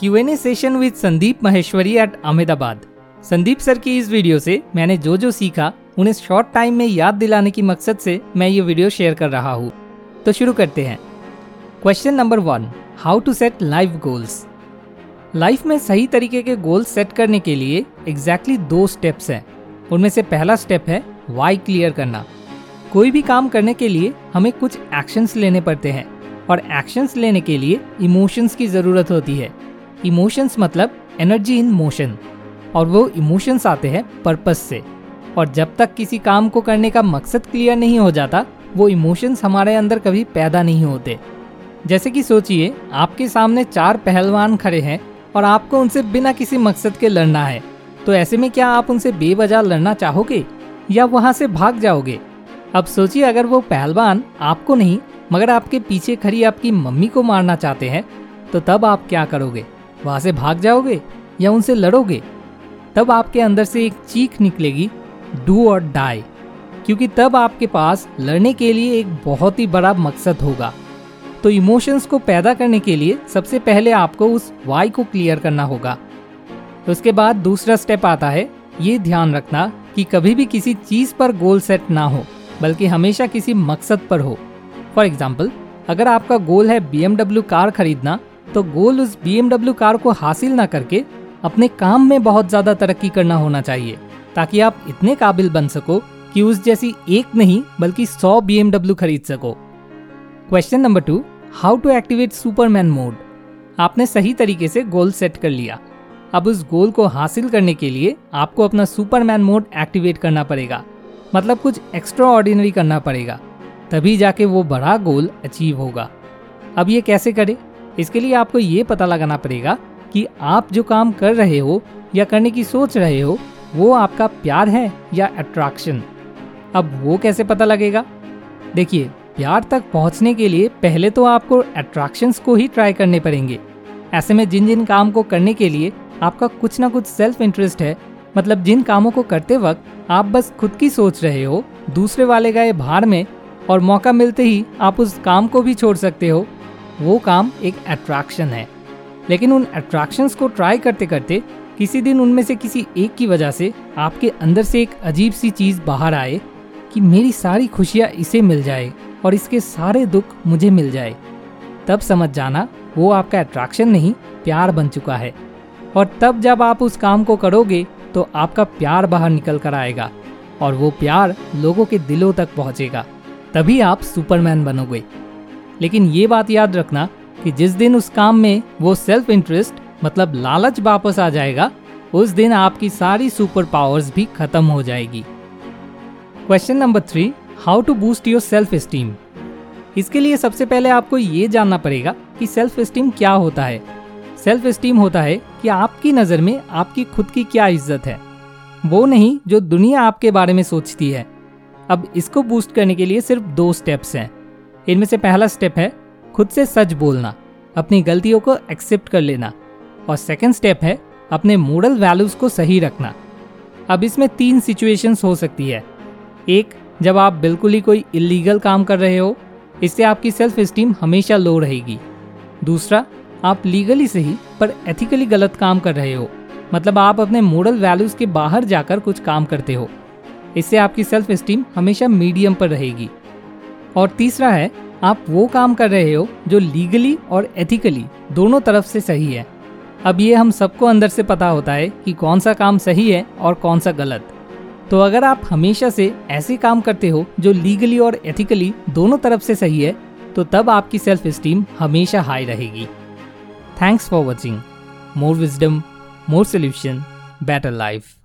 Q and A session with Sandeep Maheshwari at Ahmedabad Sandeep sir की इस video से मैंने जो जो सीखा, उन्हें शॉर्ट टाइम में याद दिलाने की मकसद से मैं ये वीडियो शेयर कर रहा हूँ। तो शुरू करते हैं। Question number one how to set life goals life में सही तरीके के गोल सेट करने के लिए एग्जैक्टली exactly दो स्टेप्स हैं। उनमें से पहला स्टेप है वाई क्लियर करना। कोई भी काम करने के लिए हमें कुछ एक्शंस लेने पड़ते हैं और एक्शंस लेने के लिए इमोशंस की ज़रूरत होती है। इमोशंस मतलब एनर्जी इन मोशन और वो इमोशंस आते हैं पर्पस से। और जब तक किसी काम को करने का मकसद क्लियर नहीं हो जाता, वो इमोशंस हमारे अंदर कभी पैदा नहीं होते। जैसे कि सोचिए, आपके सामने चार पहलवान खड़े हैं और आपको उनसे बिना किसी मकसद के लड़ना है। तो ऐसे में क्या आप उनसे बेवजह लड़ना चाहोगे? या वहाँ से भाग जाओगे? अब सोचिए, अगर वो पहलवान आपको नहीं, मगर आपके पीछे खड़ी आपकी मम्मी को मारना चाहते हैं तो तब आप क्या करोगे? वहाँ से भाग जाओगे या उनसे लड़ोगे, तब आपके अंदर से एक चीख निकलेगी डू और डाई क्योंकि तब आपके पास लड़ने के लिए एक बहुत ही बड़ा मकसद होगा। तो इमोशंस को पैदा करने के लिए सबसे पहले आपको उस वाई को क्लियर करना होगा। उसके बाद दूसरा स्टेप आता है, ये ध्यान रखना कि कभी भी किसी चीज़ पर गोल सेट ना हो, बल्कि हमेशा किसी मकसद पर हो। फॉर एग्ज़ाम्पल अगर आपका गोल है बीएमडब्ल्यू कार खरीदना तो गोल उस बीएमडब्ल्यू कार को हासिल ना करके अपने काम में बहुत ज़्यादा तरक्की करना होना चाहिए, ताकि आप इतने काबिल बन सको कि उस जैसी एक नहीं, बल्कि सौ बीएमडब्ल्यू खरीद सको। Question number two how to activate Superman mode आपने सही तरीके से गोल सेट कर लिया। अब उस गोल को हासिल करने के लिए आपको अपना सुपरमैन मोड एक्टिवेट करना पड़ेगा। मतलब कुछ एक्स्ट्रा ऑर्डिनरी करना पड़ेगा। तभी जाके वो बड़ा गोल अचीव होगा। अब ये कैसे करें? इसके लिए आपको ये पता लगाना पड़ेगा कि आप जो काम कर रहे हो या करने की सोच रहे हो, वो आपका प्यार है या अट्रैक्शन अब वो कैसे पता लगेगा? देखिए, प्यार तक पहुँचने के लिए पहले तो आपको अट्रैक्शंस को ही ट्राई करने पड़ेंगे। ऐसे में जिन जिन काम को करने के लिए आपका कुछ ना कुछ सेल्फ इंटरेस्ट है मतलब जिन कामों को करते वक्त आप बस खुद की सोच रहे हो, दूसरे वाले गए भार में, और मौका मिलते ही आप उस काम को भी छोड़ सकते हो। वो काम एक अट्रैक्शन है। लेकिन उन अट्रैक्शंस को ट्राई करते करते किसी दिन उनमें से किसी एक की वजह से आपके अंदर से एक अजीब सी चीज़ बाहर आए कि मेरी सारी खुशियाँ इसे मिल जाए और इसके सारे दुख मुझे मिल जाए। तब समझ जाना वो आपका अट्रैक्शन नहीं, प्यार बन चुका है। और तब जब आप उस काम को करोगे तो आपका प्यार बाहर निकल कर आएगा और वो प्यार लोगों के दिलों तक पहुंचेगा। तभी आप सुपरमैन बनोगे। लेकिन ये बात याद रखना कि जिस दिन उस काम में वो सेल्फ इंटरेस्ट मतलब लालच वापस आ जाएगा, उस दिन आपकी सारी सुपर पावर्स भी खत्म हो जाएगी। Question number three how to boost your self esteem इसके लिए सबसे पहले आपको ये जानना पड़ेगा कि सेल्फ स्टीम क्या होता है। सेल्फ स्टीम होता है कि आपकी नज़र में आपकी खुद की क्या इज़्ज़त है। वो नहीं जो दुनिया आपके बारे में सोचती है। अब इसको बूस्ट करने के लिए सिर्फ़ दो स्टेप्स हैं। इनमें से पहला स्टेप है खुद से सच बोलना, अपनी गलतियों को एक्सेप्ट कर लेना। और सेकंड स्टेप है अपने मोरल वैल्यूज़ को सही रखना। अब इसमें तीन सिचुएशंस हो सकती है। एक, जब आप बिल्कुल ही कोई इलीगल काम कर रहे हो, इससे आपकी सेल्फ स्टीम हमेशा लो रहेगी। दूसरा, आप लीगली सही पर एथिकली गलत काम कर रहे हो मतलब आप अपने मोरल वैल्यूज़ के बाहर जाकर कुछ काम करते हो। इससे आपकी सेल्फ स्टीम हमेशा मीडियम पर रहेगी। और तीसरा है, आप वो काम कर रहे हो जो लीगली और एथिकली दोनों तरफ़ से सही है। अब ये हम सबको अंदर से पता होता है कि कौन सा काम सही है और कौन सा गलत। तो अगर आप हमेशा से ऐसे काम करते हो जो लीगली और एथिकली दोनों तरफ़ से सही है तो तब आपकी सेल्फ स्टीम हमेशा हाई रहेगी। Thanks for watching more wisdom more solution better life.